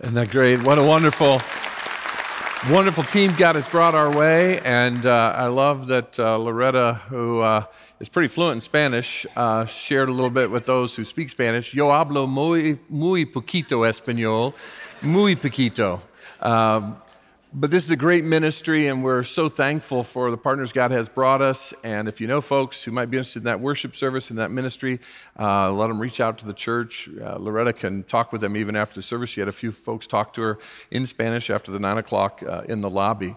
Isn't that great? What a wonderful, wonderful team God has brought our way. And uh, I love that uh, Loretta, who uh, is pretty fluent in Spanish, uh, shared a little bit with those who speak Spanish. Yo hablo muy, muy poquito español, muy poquito. Um, but this is a great ministry, and we're so thankful for the partners God has brought us. And if you know folks who might be interested in that worship service and that ministry, uh, let them reach out to the church. Uh, Loretta can talk with them even after the service. She had a few folks talk to her in Spanish after the nine o'clock uh, in the lobby.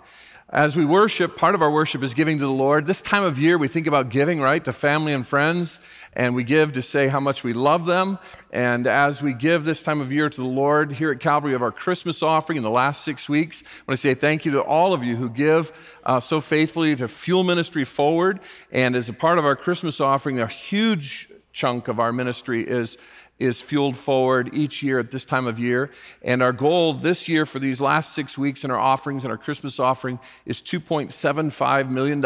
As we worship, part of our worship is giving to the Lord. This time of year, we think about giving, right, to family and friends, and we give to say how much we love them. And as we give this time of year to the Lord, here at Calvary, we have our Christmas offering in the last six weeks. I want to say thank you to all of you who give uh, so faithfully to Fuel Ministry Forward. And as a part of our Christmas offering, a huge chunk of our ministry is is fueled forward each year at this time of year. And our goal this year for these last six weeks in our offerings and our Christmas offering is $2.75 million.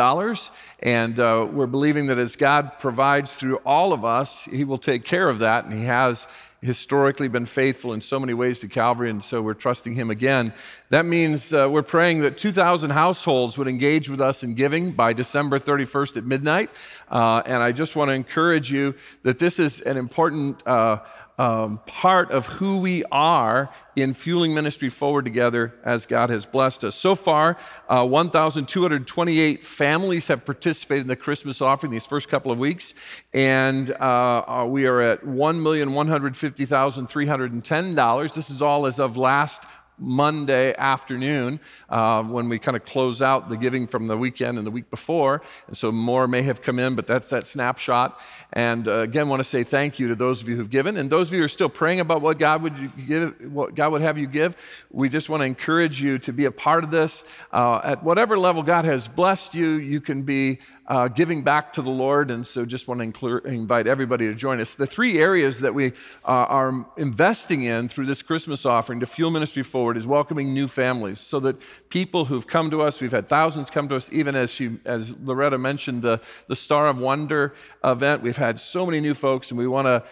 And uh, we're believing that as God provides through all of us, He will take care of that. And He has historically been faithful in so many ways to Calvary, and so we're trusting Him again. That means uh, we're praying that 2,000 households would engage with us in giving by December 31st at midnight. Uh, and I just want to encourage you that this is an important. Uh, um, part of who we are in fueling ministry forward together as God has blessed us. So far, uh, 1,228 families have participated in the Christmas offering these first couple of weeks, and uh, uh we are at $1,150,310. This is all as of last Monday afternoon uh, when we kind of close out the giving from the weekend and the week before. And so more may have come in, but that's that snapshot. And uh, again, want to say thank you to those of you who've given. And those of you who are still praying about what God would give, what God would have you give, we just want to encourage you to be a part of this. Uh, at whatever level God has blessed you, you can be uh, giving back to the Lord. And so just want to include, invite everybody to join us. The three areas that we uh, are investing in through this Christmas offering to fuel ministry forward is welcoming new families so that people who've come to us, we've had thousands come to us, even as, she, as Loretta mentioned, the, the Star of Wonder event. We've had so many new folks, and we want to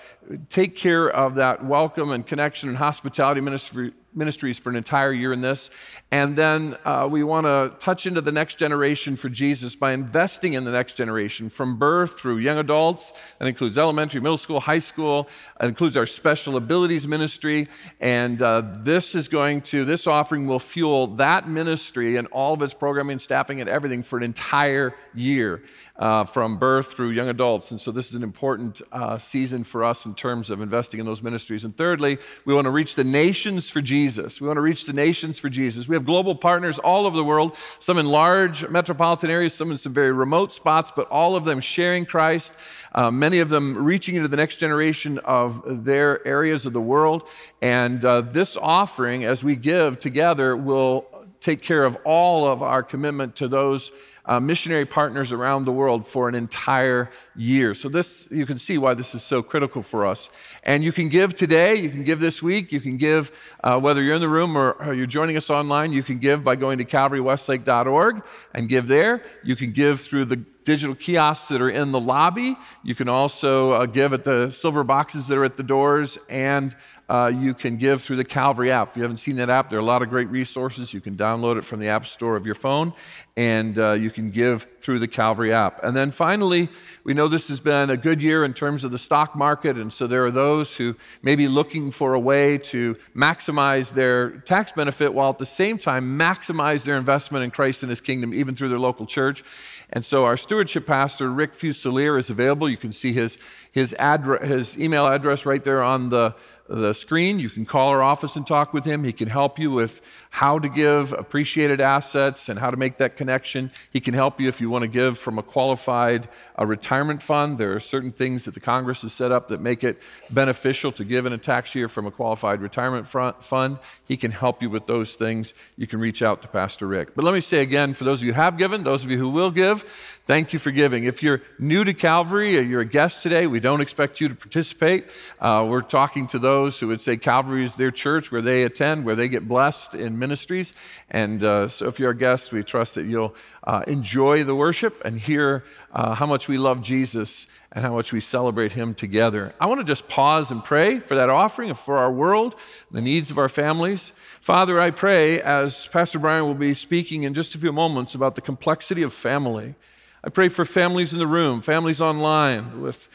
take care of that welcome and connection and hospitality ministry ministries for an entire year in this. And then uh, we want to touch into the next generation for Jesus by investing in the next generation from birth through young adults. That includes elementary, middle school, high school. It includes our special abilities ministry. And uh, this is going to, this offering will fuel that ministry and all of its programming, staffing, and everything for an entire year uh, from birth through young adults. And so this is an important uh, season for us in terms of investing in those ministries. And thirdly, we want to reach the nations for Jesus. We want to reach the nations for Jesus. We have global partners all over the world, some in large metropolitan areas, some in some very remote spots, but all of them sharing Christ. Uh, many of them reaching into the next generation of their areas of the world. And uh, this offering, as we give together, will take care of all of our commitment to those uh, missionary partners around the world for an entire year. So, this, you can see why this is so critical for us. And you can give today, you can give this week, you can give uh, whether you're in the room or, or, you're joining us online, you can give by going to calvarywestlake.org and give there. You can give through the digital kiosks that are in the lobby. You can also uh, give at the silver boxes that are at the doors and uh, you can give through the Calvary app. If you haven't seen that app, there are a lot of great resources. You can download it from the App Store of your phone, and uh, you can give through the Calvary app. And then finally, we know this has been a good year in terms of the stock market, and so there are those who may be looking for a way to maximize their tax benefit while at the same time maximize their investment in Christ and His kingdom, even through their local church. And so our stewardship pastor, Rick Fusilier, is available. You can see his, his, his email address right there on the the screen. You can call our office and talk with him. He can help you with how to give appreciated assets and how to make that connection. He can help you if you want to give from a qualified a retirement fund. There are certain things that the Congress has set up that make it beneficial to give in a tax year from a qualified retirement fund. He can help you with those things. You can reach out to Pastor Rick. But let me say again for those of you who have given, those of you who will give, thank you for giving. If you're new to Calvary or you're a guest today, we don't expect you to participate. Uh, we're talking to those those who would say Calvary is their church where they attend, where they get blessed in ministries. And uh, so if you're a guest, we trust that you'll uh, enjoy the worship and hear uh, how much we love Jesus and how much we celebrate him together. I want to just pause and pray for that offering and for our world, the needs of our families. Father, I pray as Pastor Brian will be speaking in just a few moments about the complexity of family. I pray for families in the room, families online, with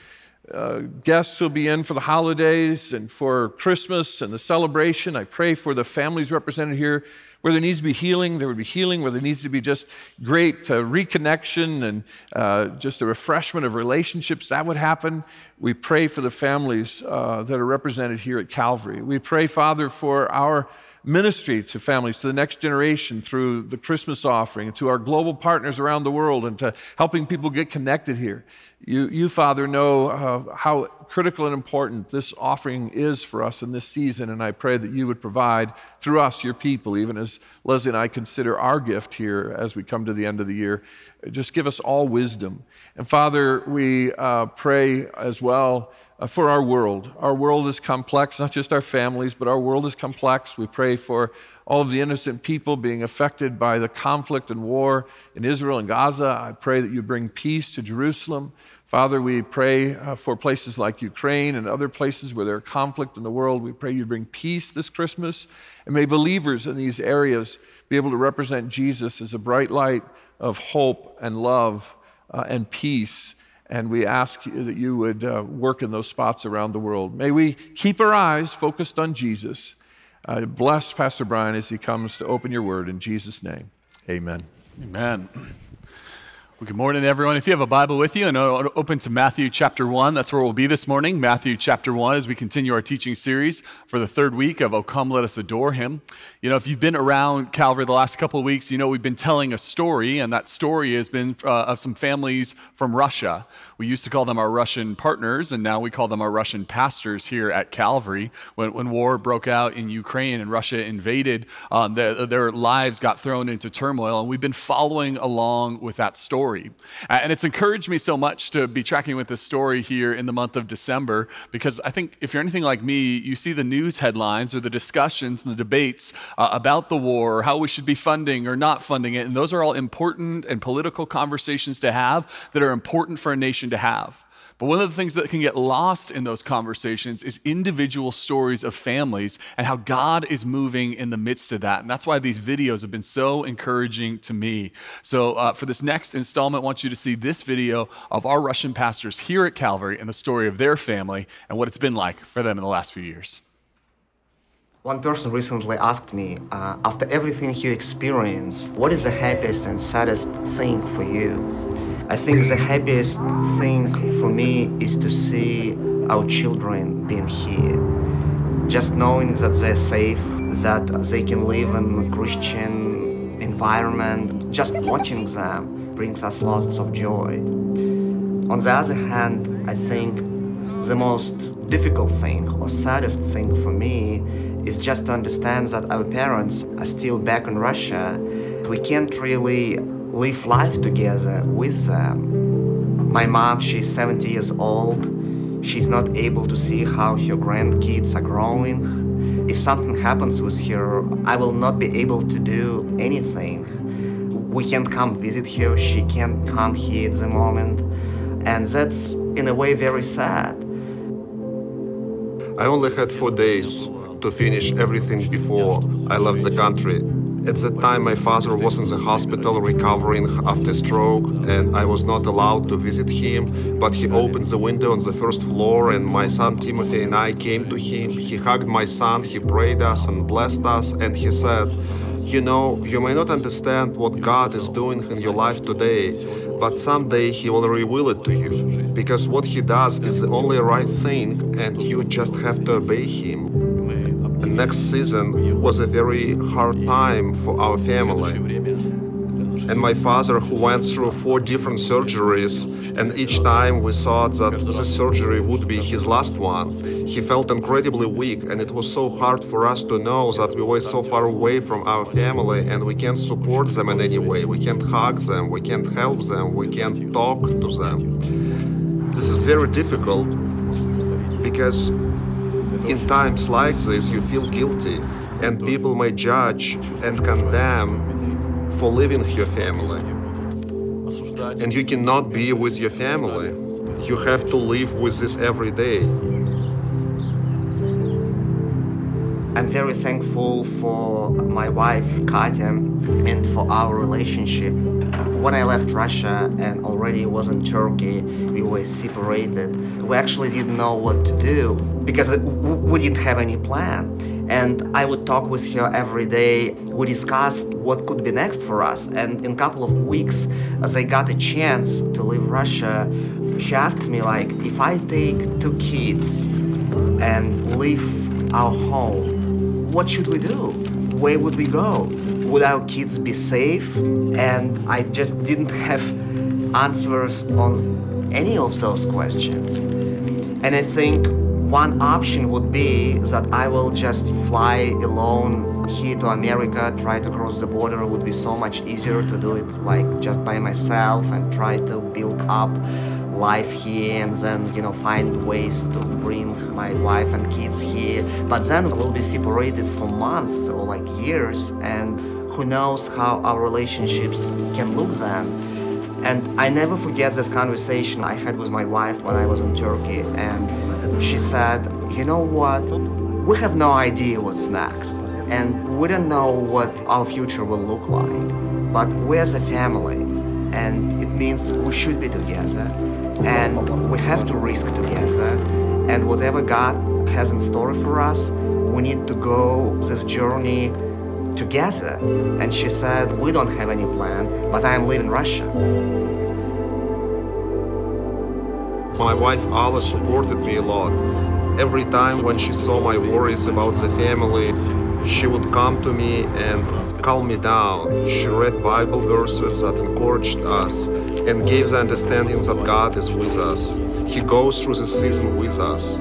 uh, guests who'll be in for the holidays and for Christmas and the celebration. I pray for the families represented here where there needs to be healing, there would be healing. Where there needs to be just great uh, reconnection and uh, just a refreshment of relationships, that would happen. We pray for the families uh, that are represented here at Calvary. We pray, Father, for our ministry to families, to the next generation through the Christmas offering, to our global partners around the world, and to helping people get connected here. You, you Father, know uh, how critical and important this offering is for us in this season, and I pray that you would provide through us, your people, even as Leslie and I consider our gift here as we come to the end of the year. Just give us all wisdom. And Father, we uh, pray as well uh, for our world. Our world is complex, not just our families, but our world is complex. We pray for all of the innocent people being affected by the conflict and war in Israel and Gaza. I pray that you bring peace to Jerusalem. Father, we pray uh, for places like Ukraine and other places where there are conflict in the world. We pray you bring peace this Christmas. And may believers in these areas be able to represent Jesus as a bright light of hope and love uh, and peace and we ask that you would uh, work in those spots around the world. May we keep our eyes focused on Jesus. Uh, bless Pastor Brian as he comes to open your word in Jesus' name. Amen. Amen. Well, good morning, everyone. If you have a Bible with you and open to Matthew chapter 1, that's where we'll be this morning. Matthew chapter 1, as we continue our teaching series for the third week of Oh Come, Let Us Adore Him. You know, if you've been around Calvary the last couple of weeks, you know we've been telling a story, and that story has been uh, of some families from Russia we used to call them our Russian partners, and now we call them our Russian pastors here at Calvary. When, when war broke out in Ukraine and Russia invaded, um, their, their lives got thrown into turmoil, and we've been following along with that story. And it's encouraged me so much to be tracking with this story here in the month of December, because I think if you're anything like me, you see the news headlines or the discussions and the debates uh, about the war, or how we should be funding or not funding it, and those are all important and political conversations to have that are important for a nation to have. But one of the things that can get lost in those conversations is individual stories of families and how God is moving in the midst of that. And that's why these videos have been so encouraging to me. So, uh, for this next installment, I want you to see this video of our Russian pastors here at Calvary and the story of their family and what it's been like for them in the last few years. One person recently asked me, uh, after everything you experienced, what is the happiest and saddest thing for you? I think the happiest thing for me is to see our children being here. Just knowing that they're safe, that they can live in a Christian environment, just watching them brings us lots of joy. On the other hand, I think the most difficult thing or saddest thing for me is just to understand that our parents are still back in Russia. We can't really live life together with them. My mom, she's 70 years old. She's not able to see how her grandkids are growing. If something happens with her, I will not be able to do anything. We can't come visit her, she can't come here at the moment. And that's, in a way, very sad. I only had four days to finish everything before I left the country. At that time, my father was in the hospital recovering after stroke, and I was not allowed to visit him. But he opened the window on the first floor, and my son Timothy and I came to him. He hugged my son, he prayed us and blessed us, and he said, You know, you may not understand what God is doing in your life today, but someday He will reveal it to you. Because what He does is the only right thing, and you just have to obey Him next season was a very hard time for our family. And my father, who went through four different surgeries, and each time we thought that the surgery would be his last one, he felt incredibly weak, and it was so hard for us to know that we were so far away from our family and we can't support them in any way. We can't hug them, we can't help them, we can't talk to them. This is very difficult because In times like this, you feel guilty, and people may judge and condemn for living your family. And you cannot be with your family. You have to live with this every day. I'm very thankful for my wife Katya and for our relationship. When I left Russia and already was in Turkey, we were separated. We actually didn't know what to do because we didn't have any plan. And I would talk with her every day. We discussed what could be next for us. And in a couple of weeks, as I got a chance to leave Russia, she asked me like, if I take two kids and leave our home, what should we do? Where would we go? Would our kids be safe? And I just didn't have answers on any of those questions. And I think one option would be that I will just fly alone here to America, try to cross the border. It would be so much easier to do it like just by myself and try to build up life here and then you know find ways to bring my wife and kids here but then we'll be separated for months or like years and who knows how our relationships can look then. And i never forget this conversation i had with my wife when i was in turkey and she said you know what? We have no idea what's next and we don't know what our future will look like. But we're as a family and it means we should be together and we have to risk together. And whatever God has in store for us, we need to go this journey together. And she said, We don't have any plan, but I'm leaving Russia. My wife Alla supported me a lot. Every time when she saw my worries about the family, she would come to me and calm me down. She read Bible verses that encouraged us and gave the understanding that God is with us. He goes through the season with us.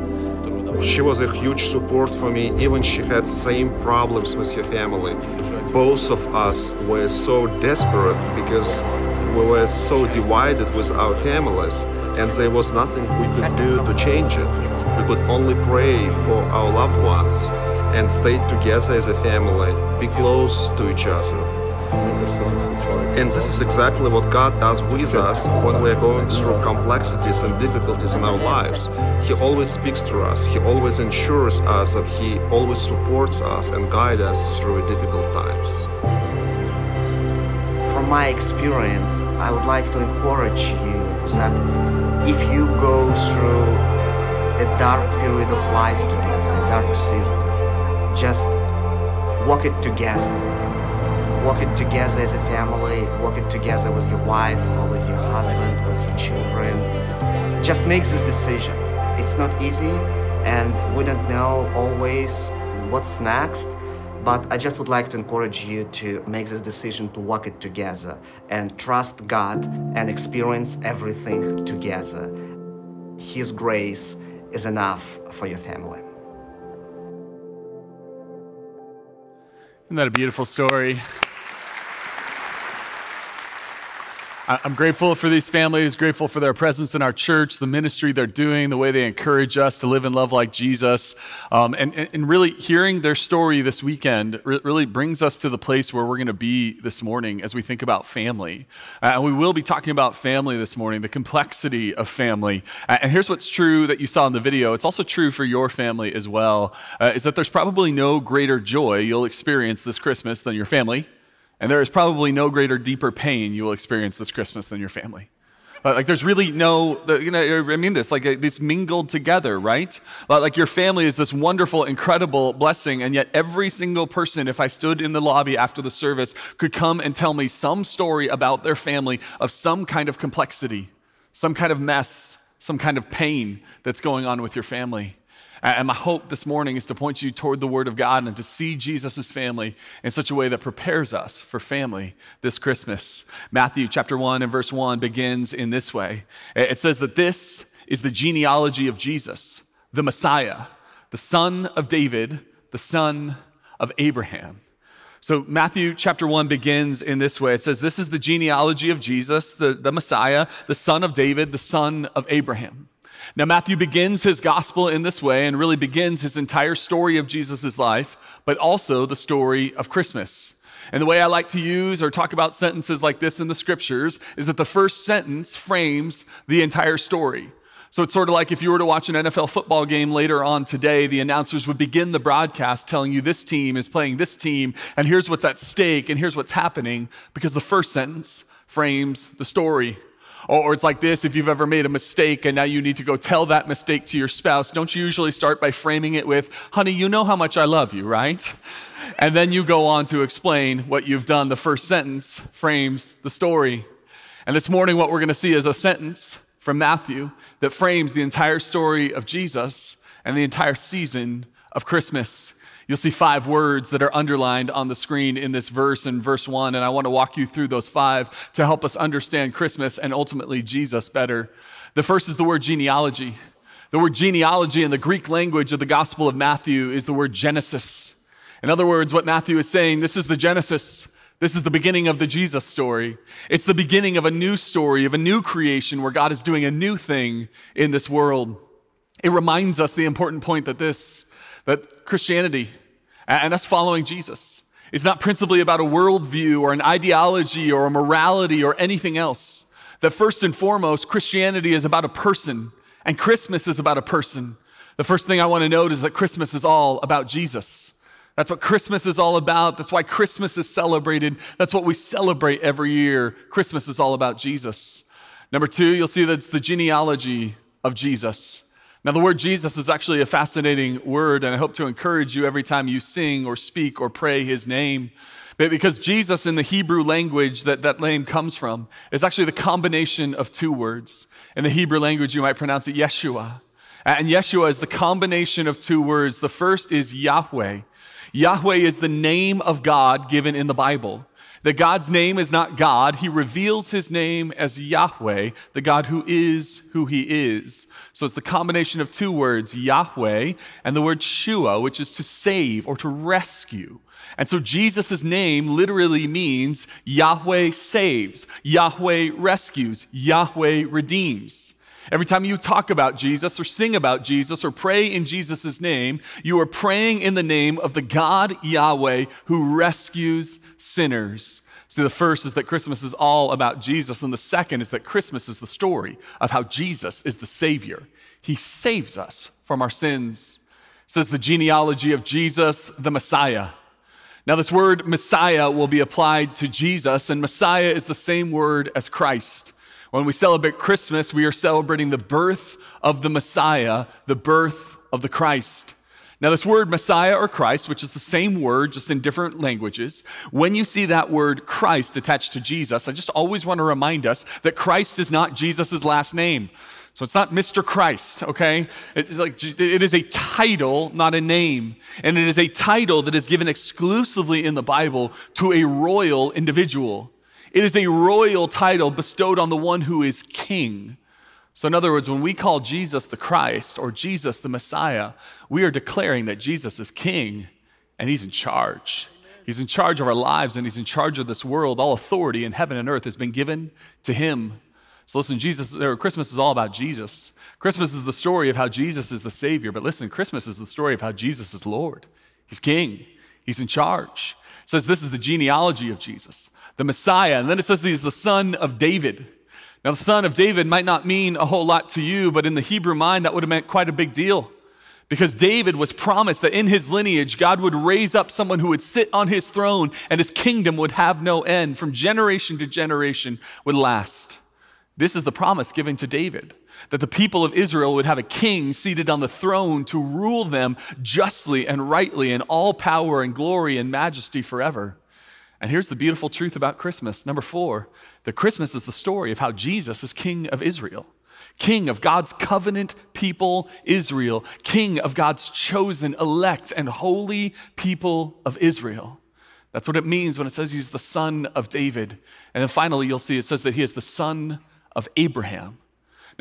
She was a huge support for me, even she had same problems with her family. Both of us were so desperate because we were so divided with our families and there was nothing we could do to change it. We could only pray for our loved ones and stay together as a family, be close to each other. And this is exactly what God does with us when we are going through complexities and difficulties in our lives. He always speaks to us, He always ensures us that He always supports us and guides us through difficult times. From my experience, I would like to encourage you that if you go through a dark period of life together, a dark season, just walk it together It together as a family, working together with your wife or with your husband, with your children. Just make this decision. It's not easy and we don't know always what's next, but I just would like to encourage you to make this decision to walk it together and trust God and experience everything together. His grace is enough for your family. Isn't that a beautiful story? I'm grateful for these families, grateful for their presence in our church, the ministry they're doing, the way they encourage us to live and love like Jesus. Um, and, and really hearing their story this weekend really brings us to the place where we're going to be this morning as we think about family. Uh, and we will be talking about family this morning, the complexity of family. Uh, and here's what's true that you saw in the video. It's also true for your family as well, uh, is that there's probably no greater joy you'll experience this Christmas than your family and there is probably no greater, deeper pain you will experience this Christmas than your family. Like, there's really no, you know, I mean this, like, uh, this mingled together, right? Like, your family is this wonderful, incredible blessing, and yet every single person, if I stood in the lobby after the service, could come and tell me some story about their family of some kind of complexity, some kind of mess, some kind of pain that's going on with your family. And my hope this morning is to point you toward the Word of God and to see Jesus' family in such a way that prepares us for family this Christmas. Matthew chapter 1 and verse 1 begins in this way it says that this is the genealogy of Jesus, the Messiah, the son of David, the son of Abraham. So, Matthew chapter 1 begins in this way. It says, This is the genealogy of Jesus, the, the Messiah, the son of David, the son of Abraham. Now, Matthew begins his gospel in this way and really begins his entire story of Jesus' life, but also the story of Christmas. And the way I like to use or talk about sentences like this in the scriptures is that the first sentence frames the entire story. So it's sort of like if you were to watch an NFL football game later on today, the announcers would begin the broadcast telling you this team is playing this team, and here's what's at stake, and here's what's happening, because the first sentence frames the story. Or it's like this if you've ever made a mistake and now you need to go tell that mistake to your spouse, don't you usually start by framing it with, honey, you know how much I love you, right? And then you go on to explain what you've done. The first sentence frames the story. And this morning, what we're going to see is a sentence from Matthew that frames the entire story of Jesus and the entire season of Christmas. You'll see five words that are underlined on the screen in this verse in verse one, and I want to walk you through those five to help us understand Christmas and ultimately Jesus better. The first is the word genealogy. The word genealogy in the Greek language of the Gospel of Matthew is the word Genesis. In other words, what Matthew is saying, this is the Genesis. This is the beginning of the Jesus story. It's the beginning of a new story, of a new creation where God is doing a new thing in this world. It reminds us the important point that this, that Christianity and us following Jesus It's not principally about a worldview or an ideology or a morality or anything else. That first and foremost, Christianity is about a person and Christmas is about a person. The first thing I want to note is that Christmas is all about Jesus. That's what Christmas is all about. That's why Christmas is celebrated. That's what we celebrate every year. Christmas is all about Jesus. Number two, you'll see that it's the genealogy of Jesus. Now, the word Jesus is actually a fascinating word, and I hope to encourage you every time you sing or speak or pray his name. Because Jesus, in the Hebrew language that that name comes from, is actually the combination of two words. In the Hebrew language, you might pronounce it Yeshua. And Yeshua is the combination of two words. The first is Yahweh, Yahweh is the name of God given in the Bible. That God's name is not God. He reveals his name as Yahweh, the God who is who he is. So it's the combination of two words, Yahweh, and the word Shua, which is to save or to rescue. And so Jesus' name literally means Yahweh saves, Yahweh rescues, Yahweh redeems. Every time you talk about Jesus or sing about Jesus or pray in Jesus' name, you are praying in the name of the God Yahweh who rescues sinners. See, the first is that Christmas is all about Jesus, and the second is that Christmas is the story of how Jesus is the Savior. He saves us from our sins. Says the genealogy of Jesus, the Messiah. Now, this word Messiah will be applied to Jesus, and Messiah is the same word as Christ. When we celebrate Christmas, we are celebrating the birth of the Messiah, the birth of the Christ. Now, this word Messiah or Christ, which is the same word, just in different languages, when you see that word Christ attached to Jesus, I just always want to remind us that Christ is not Jesus' last name. So it's not Mr. Christ, okay? It's like it is a title, not a name. And it is a title that is given exclusively in the Bible to a royal individual. It is a royal title bestowed on the one who is king. So, in other words, when we call Jesus the Christ or Jesus the Messiah, we are declaring that Jesus is king and he's in charge. He's in charge of our lives and he's in charge of this world. All authority in heaven and earth has been given to him. So, listen, Jesus, or Christmas is all about Jesus. Christmas is the story of how Jesus is the Savior. But listen, Christmas is the story of how Jesus is Lord. He's king, he's in charge. It says this is the genealogy of Jesus the Messiah. And then it says he's the son of David. Now, the son of David might not mean a whole lot to you, but in the Hebrew mind, that would have meant quite a big deal. Because David was promised that in his lineage, God would raise up someone who would sit on his throne and his kingdom would have no end, from generation to generation would last. This is the promise given to David that the people of Israel would have a king seated on the throne to rule them justly and rightly in all power and glory and majesty forever. And here's the beautiful truth about Christmas. Number four, that Christmas is the story of how Jesus is King of Israel, King of God's covenant people, Israel, King of God's chosen, elect, and holy people of Israel. That's what it means when it says he's the son of David. And then finally, you'll see it says that he is the son of Abraham.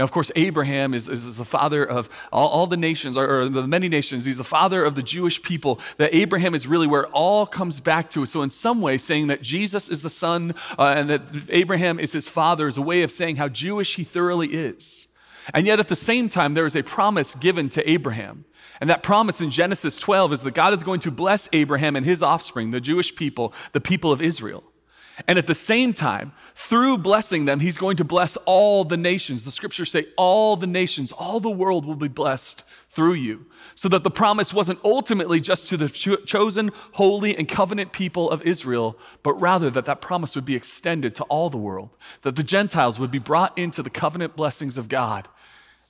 Now, of course, Abraham is, is, the father of all, all the nations, or, or, the many nations. He's the father of the Jewish people. That Abraham is really where all comes back to. So, in some way, saying that Jesus is the son uh, and that Abraham is his father is a way of saying how Jewish he thoroughly is. And yet, at the same time, there is a promise given to Abraham. And that promise in Genesis 12 is that God is going to bless Abraham and his offspring, the Jewish people, the people of Israel. And at the same time, through blessing them, he's going to bless all the nations. The scriptures say, all the nations, all the world will be blessed through you. So that the promise wasn't ultimately just to the cho- chosen, holy, and covenant people of Israel, but rather that that promise would be extended to all the world, that the Gentiles would be brought into the covenant blessings of God.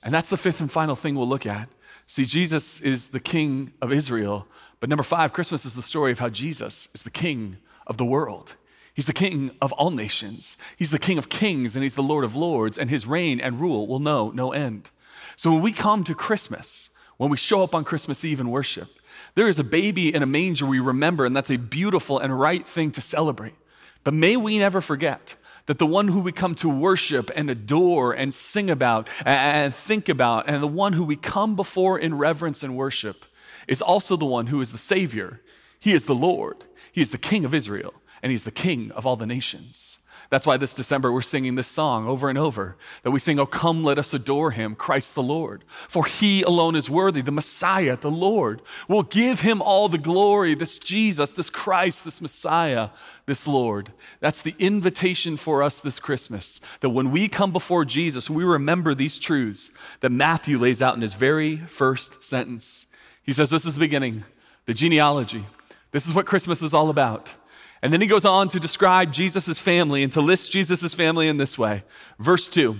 And that's the fifth and final thing we'll look at. See, Jesus is the king of Israel, but number five, Christmas is the story of how Jesus is the king of the world. He's the king of all nations. He's the king of kings and he's the lord of lords, and his reign and rule will know no end. So when we come to Christmas, when we show up on Christmas Eve and worship, there is a baby in a manger we remember, and that's a beautiful and right thing to celebrate. But may we never forget that the one who we come to worship and adore and sing about and think about, and the one who we come before in reverence and worship, is also the one who is the Savior. He is the Lord, He is the King of Israel and he's the king of all the nations. That's why this December we're singing this song over and over that we sing, Oh, come, let us adore him, Christ the Lord. For he alone is worthy, the Messiah, the Lord. We'll give him all the glory, this Jesus, this Christ, this Messiah, this Lord. That's the invitation for us this Christmas that when we come before Jesus, we remember these truths that Matthew lays out in his very first sentence. He says, This is the beginning, the genealogy. This is what Christmas is all about. And then he goes on to describe Jesus' family and to list Jesus' family in this way. Verse 2,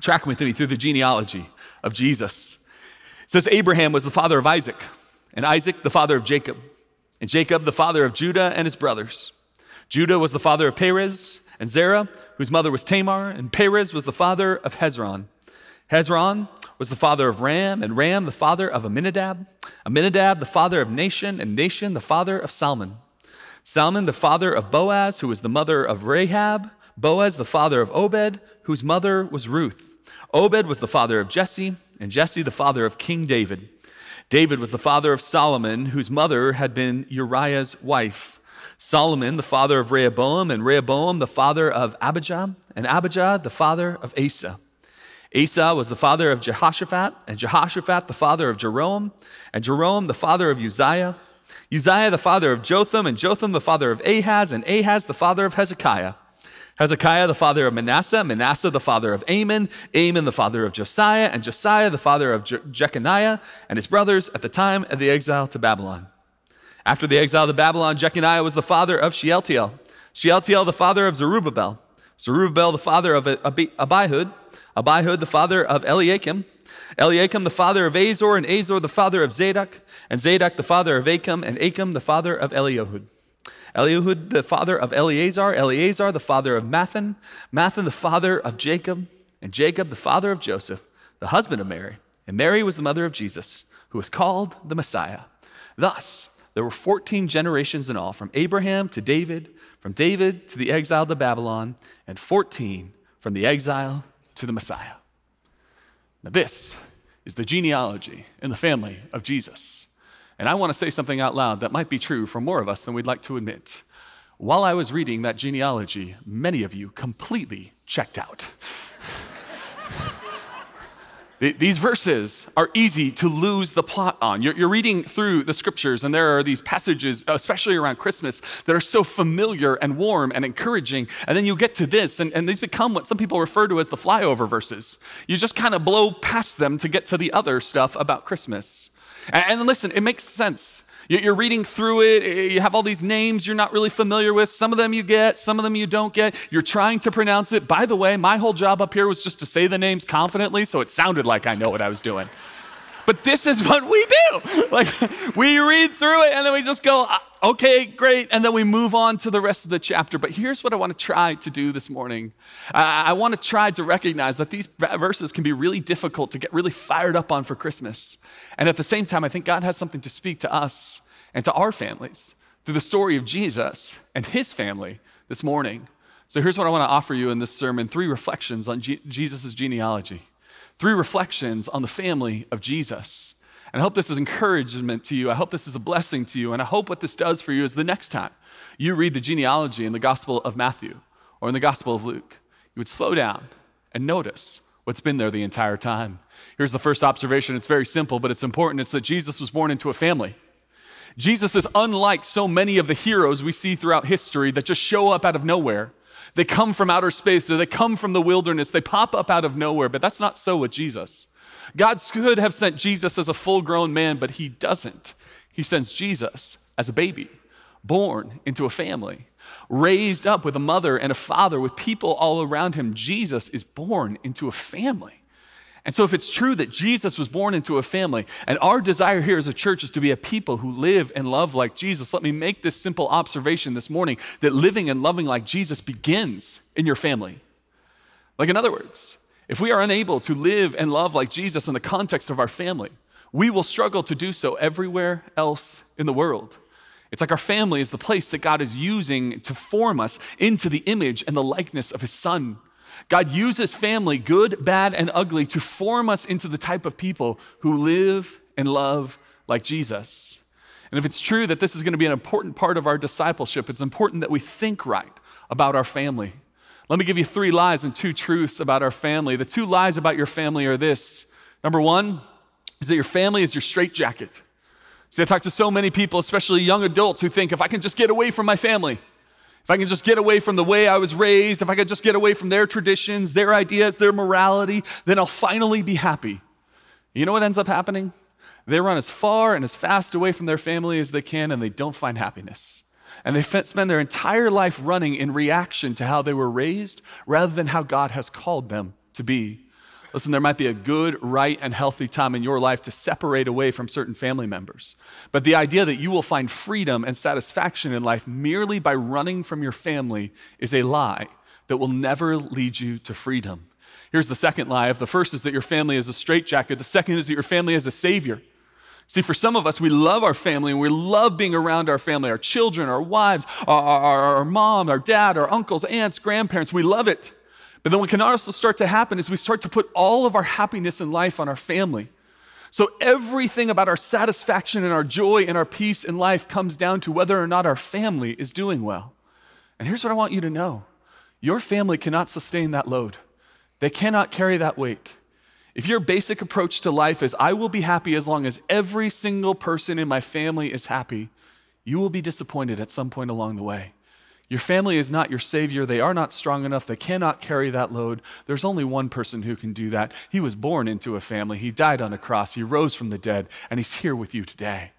track with me through the genealogy of Jesus. It says, Abraham was the father of Isaac, and Isaac the father of Jacob, and Jacob the father of Judah and his brothers. Judah was the father of Perez and Zerah, whose mother was Tamar, and Perez was the father of Hezron. Hezron was the father of Ram, and Ram the father of Aminadab, Aminadab the father of Nahshon, and Nahshon the father of Salmon. Salmon, the father of Boaz, who was the mother of Rahab. Boaz, the father of Obed, whose mother was Ruth. Obed was the father of Jesse, and Jesse, the father of King David. David was the father of Solomon, whose mother had been Uriah's wife. Solomon, the father of Rehoboam, and Rehoboam, the father of Abijah, and Abijah, the father of Asa. Asa was the father of Jehoshaphat, and Jehoshaphat, the father of Joram, and Joram, the father of Uzziah. Uzziah the father of Jotham, and Jotham the father of Ahaz, and Ahaz the father of Hezekiah. Hezekiah the father of Manasseh, Manasseh the father of Amon, Amon the father of Josiah, and Josiah the father of Je- Jeconiah and his brothers at the time of the exile to Babylon. After the exile to Babylon, Jeconiah was the father of Shealtiel, Shealtiel the father of Zerubbabel, Zerubbabel the father of Abihud, Abihud the father of Eliakim, Eliakim the father of Azor, and Azor the father of Zadok, and Zadok the father of Achim, and Achim the father of Eliahud. Eliahud the father of Eleazar, Eleazar the father of Matthan, Matthan the father of Jacob, and Jacob the father of Joseph, the husband of Mary. And Mary was the mother of Jesus, who was called the Messiah. Thus, there were 14 generations in all, from Abraham to David, from David to the exile to Babylon, and 14 from the exile to the Messiah. Now, this is the genealogy in the family of Jesus. And I want to say something out loud that might be true for more of us than we'd like to admit. While I was reading that genealogy, many of you completely checked out. These verses are easy to lose the plot on. You're, you're, reading through the scriptures, and there are these passages, especially around Christmas, that are so familiar and warm and encouraging. And then you get to this, and, and these become what some people refer to as the flyover verses. You just kind of blow past them to get to the other stuff about Christmas. And, and listen, it makes sense. You're reading through it, eh, you have all these names you're not really familiar with. Some of them you get, some of them you don't get. You're trying to pronounce it. By the way, my whole job up here was just to say the names confidently, so it sounded like I know what I was doing. But this is what we do. Like, we read through it and then we just go, okay, great. And then we move on to the rest of the chapter. But here's what I want to try to do this morning I want to try to recognize that these verses can be really difficult to get really fired up on for Christmas. And at the same time, I think God has something to speak to us and to our families through the story of Jesus and his family this morning. So here's what I want to offer you in this sermon three reflections on G- Jesus' genealogy, three reflections on the family of Jesus. And I hope this is encouragement to you. I hope this is a blessing to you. And I hope what this does for you is the next time you read the genealogy in the Gospel of Matthew or in the Gospel of Luke, you would slow down and notice what's been there the entire time. Here's the first observation. It's very simple, but it's important. It's that Jesus was born into a family. Jesus is unlike so many of the heroes we see throughout history that just show up out of nowhere. They come from outer space or they come from the wilderness. They pop up out of nowhere, but that's not so with Jesus. God could have sent Jesus as a full grown man, but he doesn't. He sends Jesus as a baby, born into a family, raised up with a mother and a father, with people all around him. Jesus is born into a family. And so, if it's true that Jesus was born into a family, and our desire here as a church is to be a people who live and love like Jesus, let me make this simple observation this morning that living and loving like Jesus begins in your family. Like, in other words, if we are unable to live and love like Jesus in the context of our family, we will struggle to do so everywhere else in the world. It's like our family is the place that God is using to form us into the image and the likeness of His Son. God uses family, good, bad, and ugly, to form us into the type of people who live and love like Jesus. And if it's true that this is going to be an important part of our discipleship, it's important that we think right about our family. Let me give you three lies and two truths about our family. The two lies about your family are this number one is that your family is your straitjacket. See, I talk to so many people, especially young adults, who think if I can just get away from my family, if I can just get away from the way I was raised, if I could just get away from their traditions, their ideas, their morality, then I'll finally be happy. You know what ends up happening? They run as far and as fast away from their family as they can, and they don't find happiness. And they spend their entire life running in reaction to how they were raised rather than how God has called them to be. Listen, there might be a good, right, and healthy time in your life to separate away from certain family members. But the idea that you will find freedom and satisfaction in life merely by running from your family is a lie that will never lead you to freedom. Here's the second lie. If the first is that your family is a straitjacket, the second is that your family is a savior. See, for some of us, we love our family and we love being around our family, our children, our wives, our, our, our mom, our dad, our uncles, aunts, grandparents. We love it. But then what can also start to happen is we start to put all of our happiness in life on our family. So everything about our satisfaction and our joy and our peace in life comes down to whether or not our family is doing well. And here's what I want you to know your family cannot sustain that load, they cannot carry that weight. If your basic approach to life is, I will be happy as long as every single person in my family is happy, you will be disappointed at some point along the way. Your family is not your savior. They are not strong enough. They cannot carry that load. There's only one person who can do that. He was born into a family. He died on a cross. He rose from the dead, and he's here with you today.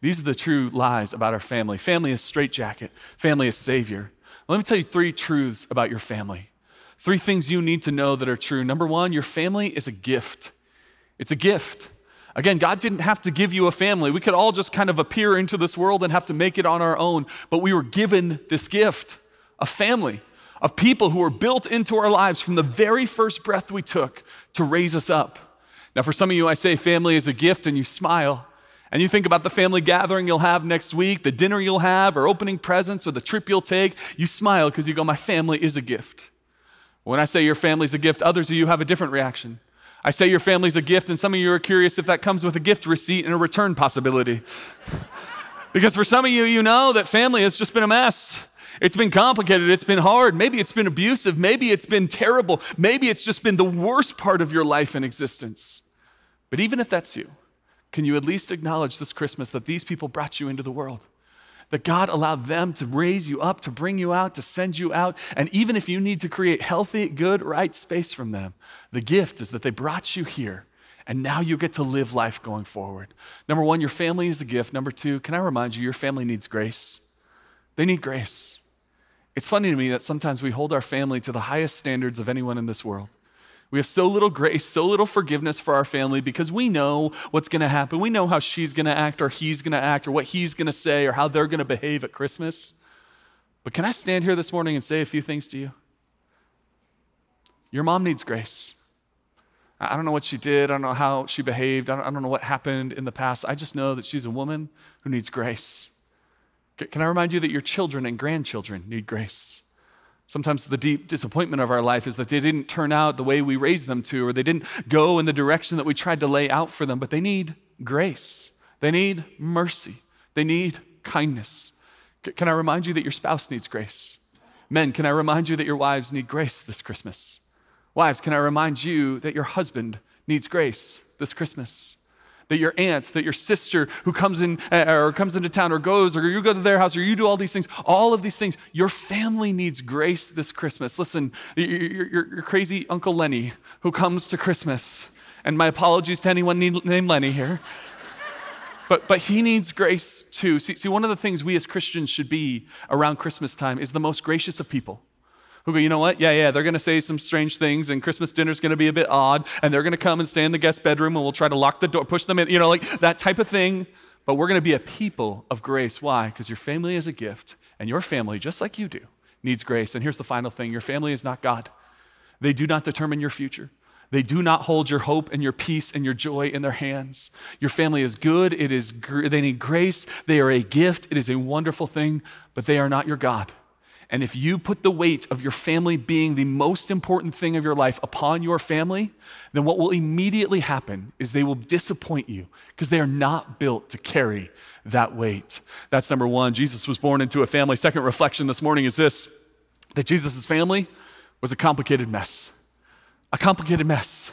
These are the true lies about our family. Family is straitjacket, family is savior. Let me tell you three truths about your family. Three things you need to know that are true. Number one, your family is a gift. It's a gift. Again, God didn't have to give you a family. We could all just kind of appear into this world and have to make it on our own, but we were given this gift a family of people who were built into our lives from the very first breath we took to raise us up. Now, for some of you, I say family is a gift, and you smile. And you think about the family gathering you'll have next week, the dinner you'll have, or opening presents, or the trip you'll take. You smile because you go, My family is a gift. When I say your family's a gift, others of you have a different reaction. I say your family's a gift, and some of you are curious if that comes with a gift receipt and a return possibility. because for some of you, you know that family has just been a mess. It's been complicated. It's been hard. Maybe it's been abusive. Maybe it's been terrible. Maybe it's just been the worst part of your life and existence. But even if that's you, can you at least acknowledge this Christmas that these people brought you into the world? That God allowed them to raise you up, to bring you out, to send you out. And even if you need to create healthy, good, right space from them, the gift is that they brought you here. And now you get to live life going forward. Number one, your family is a gift. Number two, can I remind you, your family needs grace. They need grace. It's funny to me that sometimes we hold our family to the highest standards of anyone in this world. We have so little grace, so little forgiveness for our family because we know what's going to happen. We know how she's going to act or he's going to act or what he's going to say or how they're going to behave at Christmas. But can I stand here this morning and say a few things to you? Your mom needs grace. I don't know what she did. I don't know how she behaved. I don't, I don't know what happened in the past. I just know that she's a woman who needs grace. Can I remind you that your children and grandchildren need grace? Sometimes the deep disappointment of our life is that they didn't turn out the way we raised them to, or they didn't go in the direction that we tried to lay out for them, but they need grace. They need mercy. They need kindness. Can I remind you that your spouse needs grace? Men, can I remind you that your wives need grace this Christmas? Wives, can I remind you that your husband needs grace this Christmas? That your aunt, that your sister who comes in uh, or comes into town or goes, or you go to their house, or you do all these things, all of these things, your family needs grace this Christmas. Listen, your, your, your crazy Uncle Lenny who comes to Christmas, and my apologies to anyone named Lenny here. But, but he needs grace too. See, see, one of the things we as Christians should be around Christmas time is the most gracious of people who go, you know what? Yeah, yeah, they're going to say some strange things, and Christmas dinner's going to be a bit odd, and they're going to come and stay in the guest bedroom, and we'll try to lock the door, push them in, you know, like that type of thing. But we're going to be a people of grace. Why? Because your family is a gift, and your family, just like you do, needs grace. And here's the final thing your family is not God, they do not determine your future. They do not hold your hope and your peace and your joy in their hands. Your family is good. It is they need grace. They are a gift. It is a wonderful thing, but they are not your God. And if you put the weight of your family being the most important thing of your life upon your family, then what will immediately happen is they will disappoint you because they are not built to carry that weight. That's number one. Jesus was born into a family. Second reflection this morning is this that Jesus' family was a complicated mess. A complicated mess.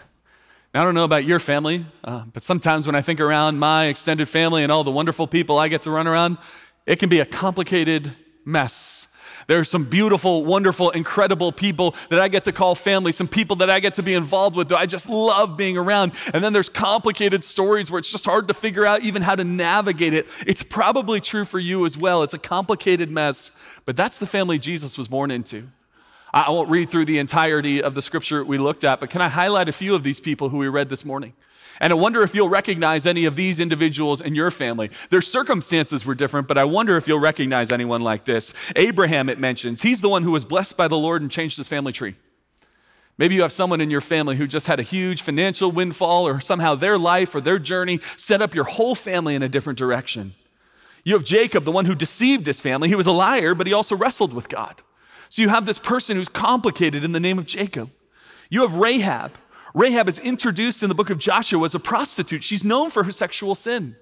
Now, I don't know about your family, uh, but sometimes when I think around my extended family and all the wonderful people I get to run around, it can be a complicated mess. There are some beautiful, wonderful, incredible people that I get to call family, some people that I get to be involved with that I just love being around. And then there's complicated stories where it's just hard to figure out even how to navigate it. It's probably true for you as well. It's a complicated mess, but that's the family Jesus was born into. I won't read through the entirety of the scripture we looked at, but can I highlight a few of these people who we read this morning? And I wonder if you'll recognize any of these individuals in your family. Their circumstances were different, but I wonder if you'll recognize anyone like this. Abraham, it mentions, he's the one who was blessed by the Lord and changed his family tree. Maybe you have someone in your family who just had a huge financial windfall, or somehow their life or their journey set up your whole family in a different direction. You have Jacob, the one who deceived his family. He was a liar, but he also wrestled with God. So you have this person who's complicated in the name of Jacob. You have Rahab, Rahab is introduced in the book of Joshua as a prostitute. She's known for her sexual sin,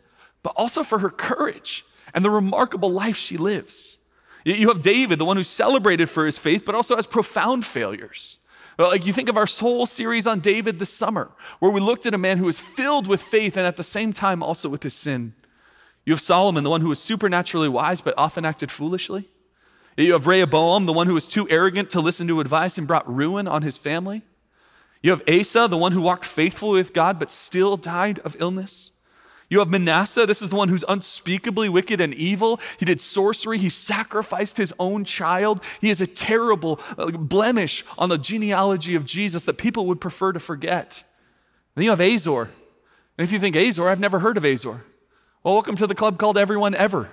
but also for her courage and the remarkable life she lives. You have David, the one who's celebrated for his faith, but also has profound failures. Like you think of our whole series on David this summer, where we looked at a man who was filled with faith and at the same time also with his sin. You have Solomon, the one who was supernaturally wise but often acted foolishly. You have Rehoboam, the one who was too arrogant to listen to advice and brought ruin on his family. You have Asa, the one who walked faithfully with God but still died of illness. You have Manasseh, this is the one who's unspeakably wicked and evil. He did sorcery, he sacrificed his own child. He is a terrible uh, blemish on the genealogy of Jesus that people would prefer to forget. Then you have Azor. And if you think Azor, I've never heard of Azor. Well, welcome to the club called Everyone Ever.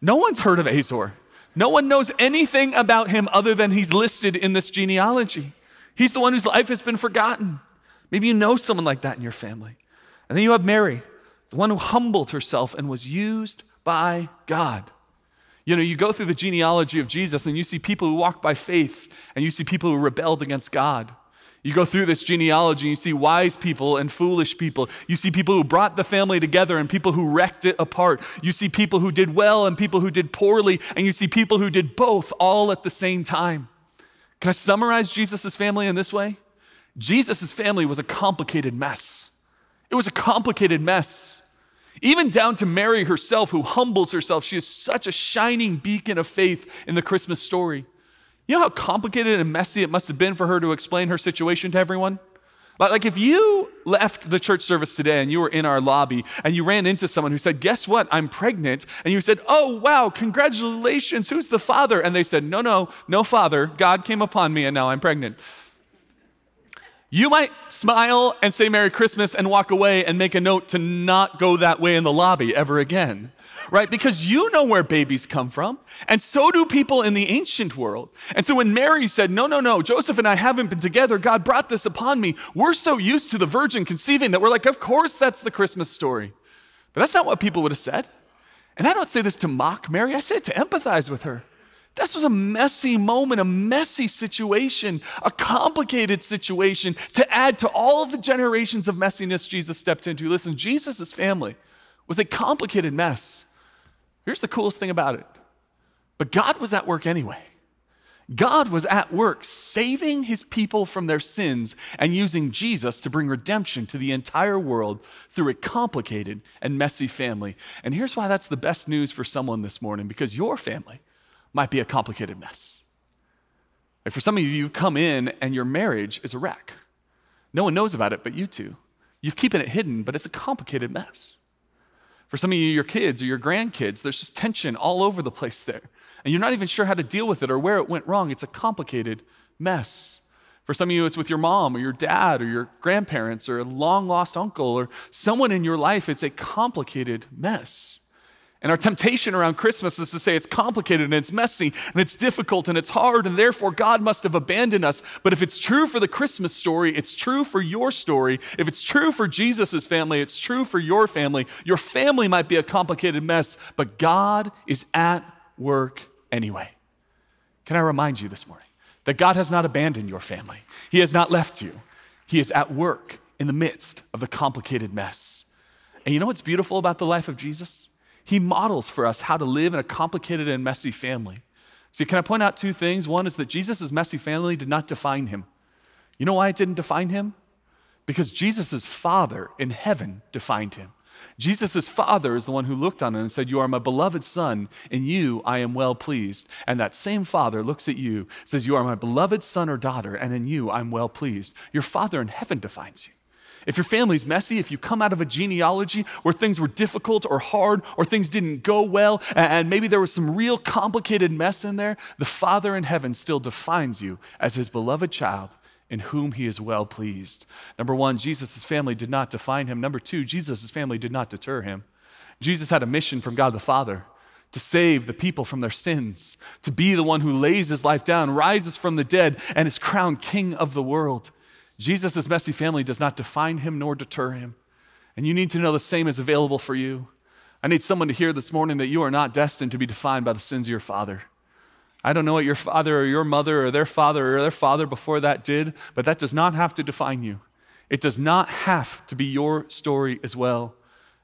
No one's heard of Azor. No one knows anything about him other than he's listed in this genealogy. He's the one whose life has been forgotten. Maybe you know someone like that in your family. And then you have Mary, the one who humbled herself and was used by God. You know, you go through the genealogy of Jesus and you see people who walk by faith and you see people who rebelled against God. You go through this genealogy and you see wise people and foolish people. You see people who brought the family together and people who wrecked it apart. You see people who did well and people who did poorly. And you see people who did both all at the same time. Can I summarize Jesus' family in this way? Jesus' family was a complicated mess. It was a complicated mess. Even down to Mary herself, who humbles herself, she is such a shining beacon of faith in the Christmas story. You know how complicated and messy it must have been for her to explain her situation to everyone? Like, if you left the church service today and you were in our lobby and you ran into someone who said, Guess what? I'm pregnant. And you said, Oh, wow, congratulations. Who's the father? And they said, No, no, no father. God came upon me and now I'm pregnant. You might smile and say Merry Christmas and walk away and make a note to not go that way in the lobby ever again right? Because you know where babies come from, and so do people in the ancient world. And so when Mary said, No, no, no, Joseph and I haven't been together, God brought this upon me, we're so used to the virgin conceiving that we're like, Of course, that's the Christmas story. But that's not what people would have said. And I don't say this to mock Mary, I say it to empathize with her. This was a messy moment, a messy situation, a complicated situation to add to all of the generations of messiness Jesus stepped into. Listen, Jesus' family was a complicated mess. Here's the coolest thing about it. But God was at work anyway. God was at work saving his people from their sins and using Jesus to bring redemption to the entire world through a complicated and messy family. And here's why that's the best news for someone this morning because your family might be a complicated mess. Like for some of you, you've come in and your marriage is a wreck. No one knows about it but you two. You've keeping it hidden, but it's a complicated mess. For some of you, your kids or your grandkids, there's just tension all over the place there. And you're not even sure how to deal with it or where it went wrong. It's a complicated mess. For some of you, it's with your mom or your dad or your grandparents or a long lost uncle or someone in your life. It's a complicated mess. And our temptation around Christmas is to say it's complicated and it's messy and it's difficult and it's hard and therefore God must have abandoned us. But if it's true for the Christmas story, it's true for your story. If it's true for Jesus' family, it's true for your family. Your family might be a complicated mess, but God is at work anyway. Can I remind you this morning that God has not abandoned your family? He has not left you. He is at work in the midst of the complicated mess. And you know what's beautiful about the life of Jesus? He models for us how to live in a complicated and messy family. See, can I point out two things? One is that Jesus' messy family did not define him. You know why it didn't define him? Because Jesus' Father in heaven defined him. Jesus' Father is the one who looked on him and said, You are my beloved Son, in you I am well pleased. And that same Father looks at you, says, You are my beloved son or daughter, and in you I'm well pleased. Your Father in heaven defines you. If your family's messy, if you come out of a genealogy where things were difficult or hard or things didn't go well, and maybe there was some real complicated mess in there, the Father in heaven still defines you as his beloved child in whom he is well pleased. Number one, Jesus' family did not define him. Number two, Jesus' family did not deter him. Jesus had a mission from God the Father to save the people from their sins, to be the one who lays his life down, rises from the dead, and is crowned king of the world. Jesus' messy family does not define him nor deter him. And you need to know the same is available for you. I need someone to hear this morning that you are not destined to be defined by the sins of your father. I don't know what your father or your mother or their father or their father before that did, but that does not have to define you. It does not have to be your story as well.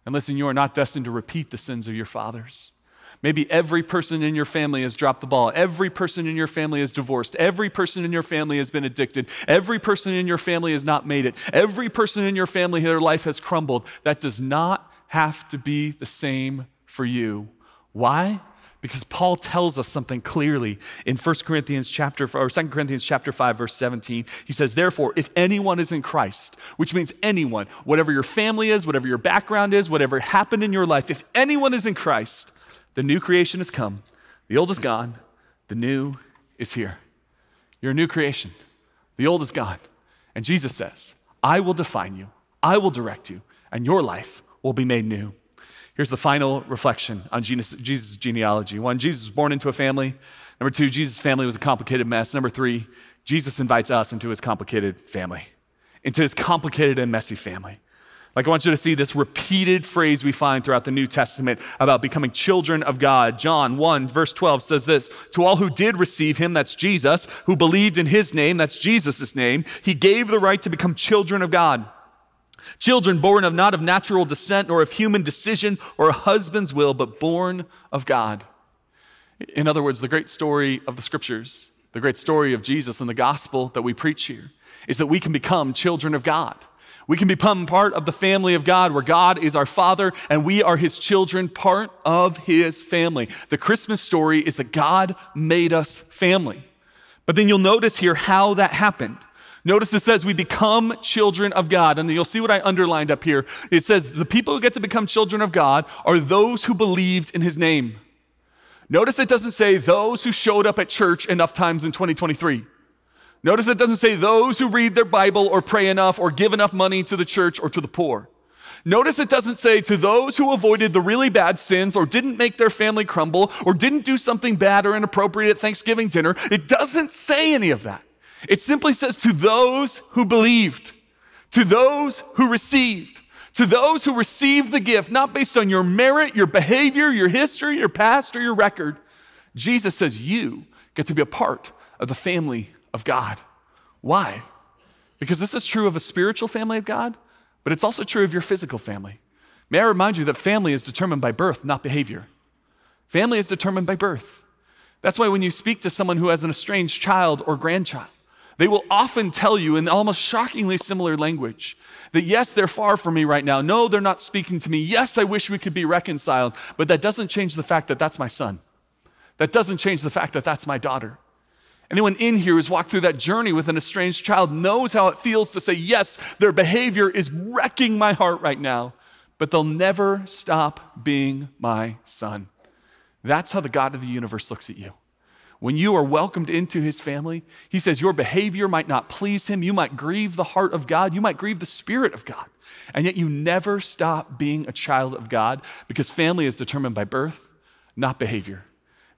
And listen, you are not destined to repeat the sins of your fathers. Maybe every person in your family has dropped the ball. Every person in your family is divorced. Every person in your family has been addicted. Every person in your family has not made it. Every person in your family, their life has crumbled. That does not have to be the same for you. Why? Because Paul tells us something clearly in 1 Corinthians chapter or 2 Corinthians chapter 5 verse 17. He says, "Therefore, if anyone is in Christ, which means anyone, whatever your family is, whatever your background is, whatever happened in your life, if anyone is in Christ, the new creation has come. The old is gone. The new is here. You're a new creation. The old is gone. And Jesus says, I will define you, I will direct you, and your life will be made new. Here's the final reflection on Jesus' genealogy. One, Jesus was born into a family. Number two, Jesus' family was a complicated mess. Number three, Jesus invites us into his complicated family, into his complicated and messy family. Like, I want you to see this repeated phrase we find throughout the New Testament about becoming children of God. John 1, verse 12 says this To all who did receive him, that's Jesus, who believed in his name, that's Jesus' name, he gave the right to become children of God. Children born of not of natural descent, nor of human decision or a husband's will, but born of God. In other words, the great story of the scriptures, the great story of Jesus and the gospel that we preach here, is that we can become children of God. We can become part of the family of God where God is our Father and we are His children, part of His family. The Christmas story is that God made us family. But then you'll notice here how that happened. Notice it says we become children of God. And you'll see what I underlined up here. It says the people who get to become children of God are those who believed in His name. Notice it doesn't say those who showed up at church enough times in 2023. Notice it doesn't say those who read their Bible or pray enough or give enough money to the church or to the poor. Notice it doesn't say to those who avoided the really bad sins or didn't make their family crumble or didn't do something bad or inappropriate at Thanksgiving dinner. It doesn't say any of that. It simply says to those who believed, to those who received, to those who received the gift, not based on your merit, your behavior, your history, your past, or your record. Jesus says you get to be a part of the family of God. Why? Because this is true of a spiritual family of God, but it's also true of your physical family. May I remind you that family is determined by birth, not behavior. Family is determined by birth. That's why when you speak to someone who has an estranged child or grandchild, they will often tell you in almost shockingly similar language that yes, they're far from me right now. No, they're not speaking to me. Yes, I wish we could be reconciled, but that doesn't change the fact that that's my son. That doesn't change the fact that that's my daughter. Anyone in here who's walked through that journey with an estranged child knows how it feels to say, yes, their behavior is wrecking my heart right now, but they'll never stop being my son. That's how the God of the universe looks at you. When you are welcomed into his family, he says your behavior might not please him. You might grieve the heart of God. You might grieve the spirit of God. And yet you never stop being a child of God because family is determined by birth, not behavior.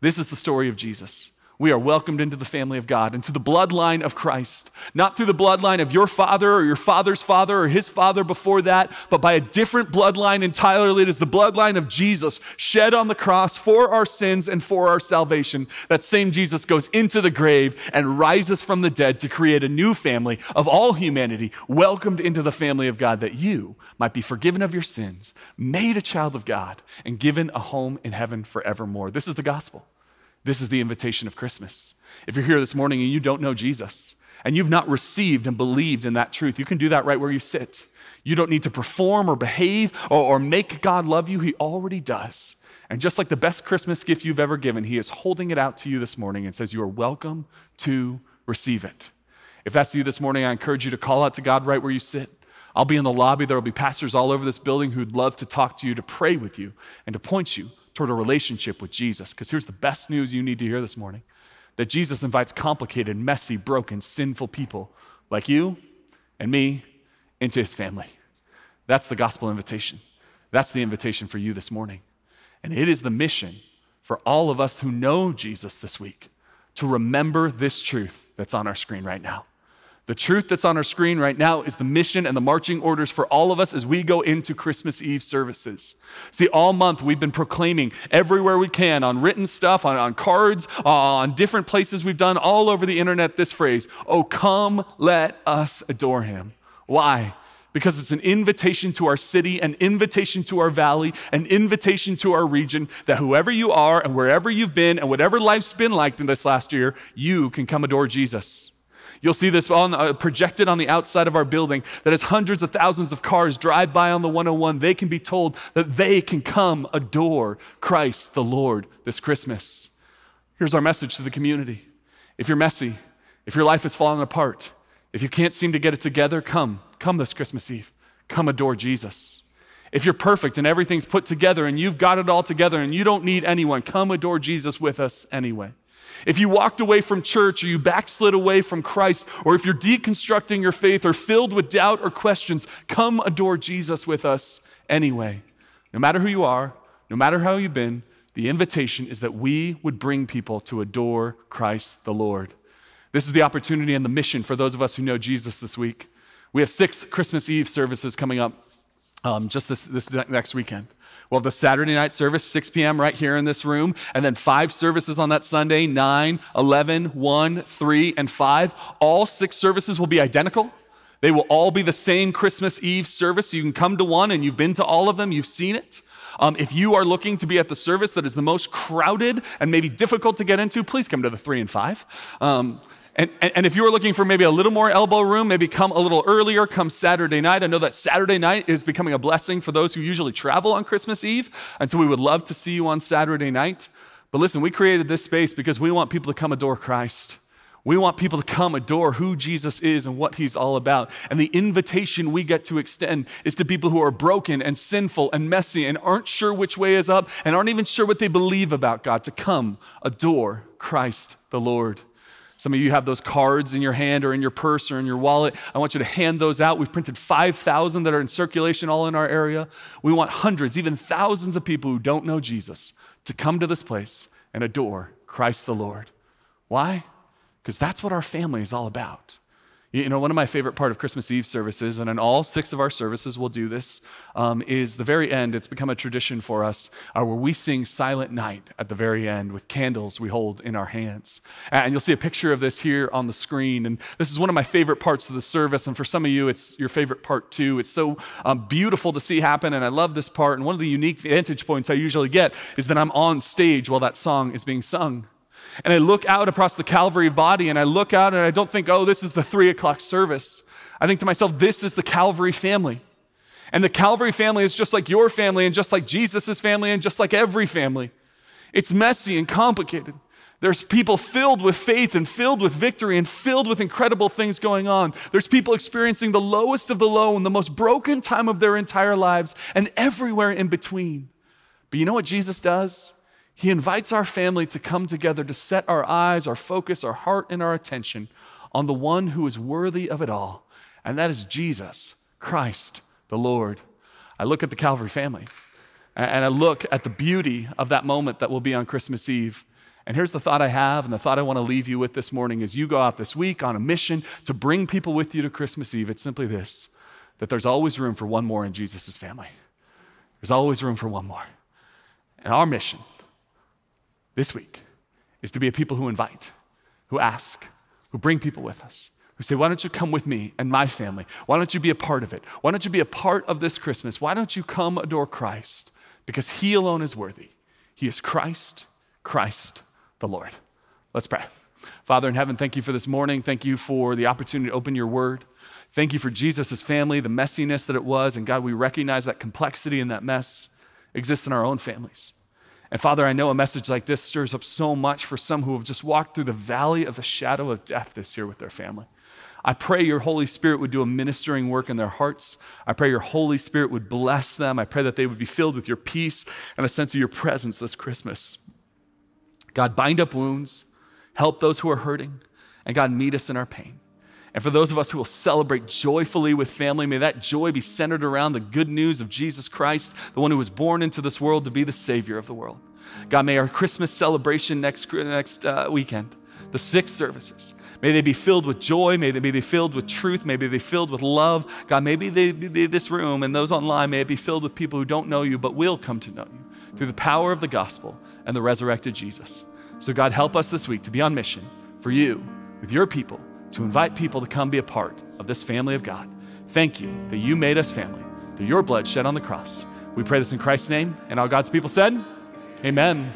This is the story of Jesus we are welcomed into the family of God, into the bloodline of Christ, not through the bloodline of your father or your father's father or his father before that, but by a different bloodline entirely. It is the bloodline of Jesus shed on the cross for our sins and for our salvation. That same Jesus goes into the grave and rises from the dead to create a new family of all humanity, welcomed into the family of God, that you might be forgiven of your sins, made a child of God, and given a home in heaven forevermore. This is the gospel. This is the invitation of Christmas. If you're here this morning and you don't know Jesus, and you've not received and believed in that truth, you can do that right where you sit. You don't need to perform or behave or, or, make God love you. He already does. And just like the best Christmas gift you've ever given, He is holding it out to you this morning and says, You are welcome to receive it. If that's you this morning, I encourage you to call out to God right where you sit. I'll be in the lobby. There will be pastors all over this building who'd love to talk to you, to pray with you, and to point you toward a relationship with Jesus. Because here's the best news you need to hear this morning that Jesus invites complicated, messy, broken, sinful people like you and me into his family. That's the gospel invitation. That's the invitation for you this morning. And it is the mission for all of us who know Jesus this week to remember this truth that's on our screen right now. The truth that's on our screen right now is the mission and the marching orders for all of us as we go into Christmas Eve services. See, all month we've been proclaiming everywhere we can on written stuff, on, on cards, on different places we've done all over the internet this phrase Oh, come, let us adore him. Why? Because it's an invitation to our city, an invitation to our valley, an invitation to our region that whoever you are and wherever you've been and whatever life's been like in this last year, you can come adore Jesus. You'll see this on, uh, projected on the outside of our building that as hundreds of thousands of cars drive by on the 101, they can be told that they can come adore Christ the Lord this Christmas. Here's our message to the community. If you're messy, if your life is falling apart, if you can't seem to get it together, come. Come this Christmas Eve. Come adore Jesus. If you're perfect and everything's put together and you've got it all together and you don't need anyone, come adore Jesus with us anyway. If you walked away from church or you backslid away from Christ, or if you're deconstructing your faith or filled with doubt or questions, come adore Jesus with us anyway. No matter who you are, no matter how you've been, the invitation is that we would bring people to adore Christ the Lord. This is the opportunity and the mission for those of us who know Jesus this week. We have six Christmas Eve services coming up um, just this, this next weekend. We'll have the Saturday night service, 6 p.m., right here in this room, and then five services on that Sunday 9, 11, 1, 3, and 5. All six services will be identical. They will all be the same Christmas Eve service. You can come to one and you've been to all of them, you've seen it. Um, if you are looking to be at the service that is the most crowded and maybe difficult to get into, please come to the three and five. Um, and, and, if you were looking for maybe a little more elbow room, maybe come a little earlier, come Saturday night. I know that Saturday night is becoming a blessing for those who usually travel on Christmas Eve. And so we would love to see you on Saturday night. But listen, we created this space because we want people to come adore Christ. We want people to come adore who Jesus is and what he's all about. And the invitation we get to extend is to people who are broken and sinful and messy and aren't sure which way is up and aren't even sure what they believe about God to come adore Christ the Lord. Some of you have those cards in your hand or in your purse or in your wallet. I want you to hand those out. We've printed 5,000 that are in circulation all in our area. We want hundreds, even thousands of people who don't know Jesus to come to this place and adore Christ the Lord. Why? Because that's what our family is all about. You know, one of my favorite part of Christmas Eve services, and in all six of our services we'll do this, um, is the very end. It's become a tradition for us uh, where we sing Silent Night at the very end with candles we hold in our hands. And you'll see a picture of this here on the screen. And this is one of my favorite parts of the service. And for some of you, it's your favorite part too. It's so um, beautiful to see happen. And I love this part. And one of the unique vantage points I usually get is that I'm on stage while that song is being sung. And I look out across the Calvary body and I look out and I don't think, oh, this is the three o'clock service. I think to myself, this is the Calvary family. And the Calvary family is just like your family and just like Jesus' family and just like every family. It's messy and complicated. There's people filled with faith and filled with victory and filled with incredible things going on. There's people experiencing the lowest of the low and the most broken time of their entire lives and everywhere in between. But you know what Jesus does? He invites our family to come together to set our eyes, our focus, our heart, and our attention on the one who is worthy of it all, and that is Jesus, Christ, the Lord. I look at the Calvary family and I look at the beauty of that moment that will be on Christmas Eve. And here's the thought I have, and the thought I want to leave you with this morning as you go out this week on a mission to bring people with you to Christmas Eve. It's simply this that there's always room for one more in Jesus' family. There's always room for one more. And our mission this week is to be a people who invite, who ask, who bring people with us, who say, Why don't you come with me and my family? Why don't you be a part of it? Why don't you be a part of this Christmas? Why don't you come adore Christ? Because he alone is worthy. He is Christ, Christ the Lord. Let's pray. Father in heaven, thank you for this morning. Thank you for the opportunity to open your word. Thank you for Jesus' family, the messiness that it was. And God, we recognize that complexity and that mess exists in our own families. And Father, I know a message like this stirs up so much for some who have just walked through the valley of the shadow of death this year with their family. I pray your Holy Spirit would do a ministering work in their hearts. I pray your Holy Spirit would bless them. I pray that they would be filled with your peace and a sense of your presence this Christmas. God, bind up wounds, help those who are hurting, and God, meet us in our pain. And for those of us who will celebrate joyfully with family, may that joy be centered around the good news of Jesus Christ, the one who was born into this world to be the Savior of the world. God, may our Christmas celebration next, next uh, weekend, the six services, may they be filled with joy, may they be filled with truth, may they be filled with love. God, maybe they, they, this room and those online may it be filled with people who don't know you but will come to know you through the power of the gospel and the resurrected Jesus. So, God, help us this week to be on mission for you, with your people, to invite people to come be a part of this family of God. Thank you that you made us family through your blood shed on the cross. We pray this in Christ's name. And all God's people said, Amen.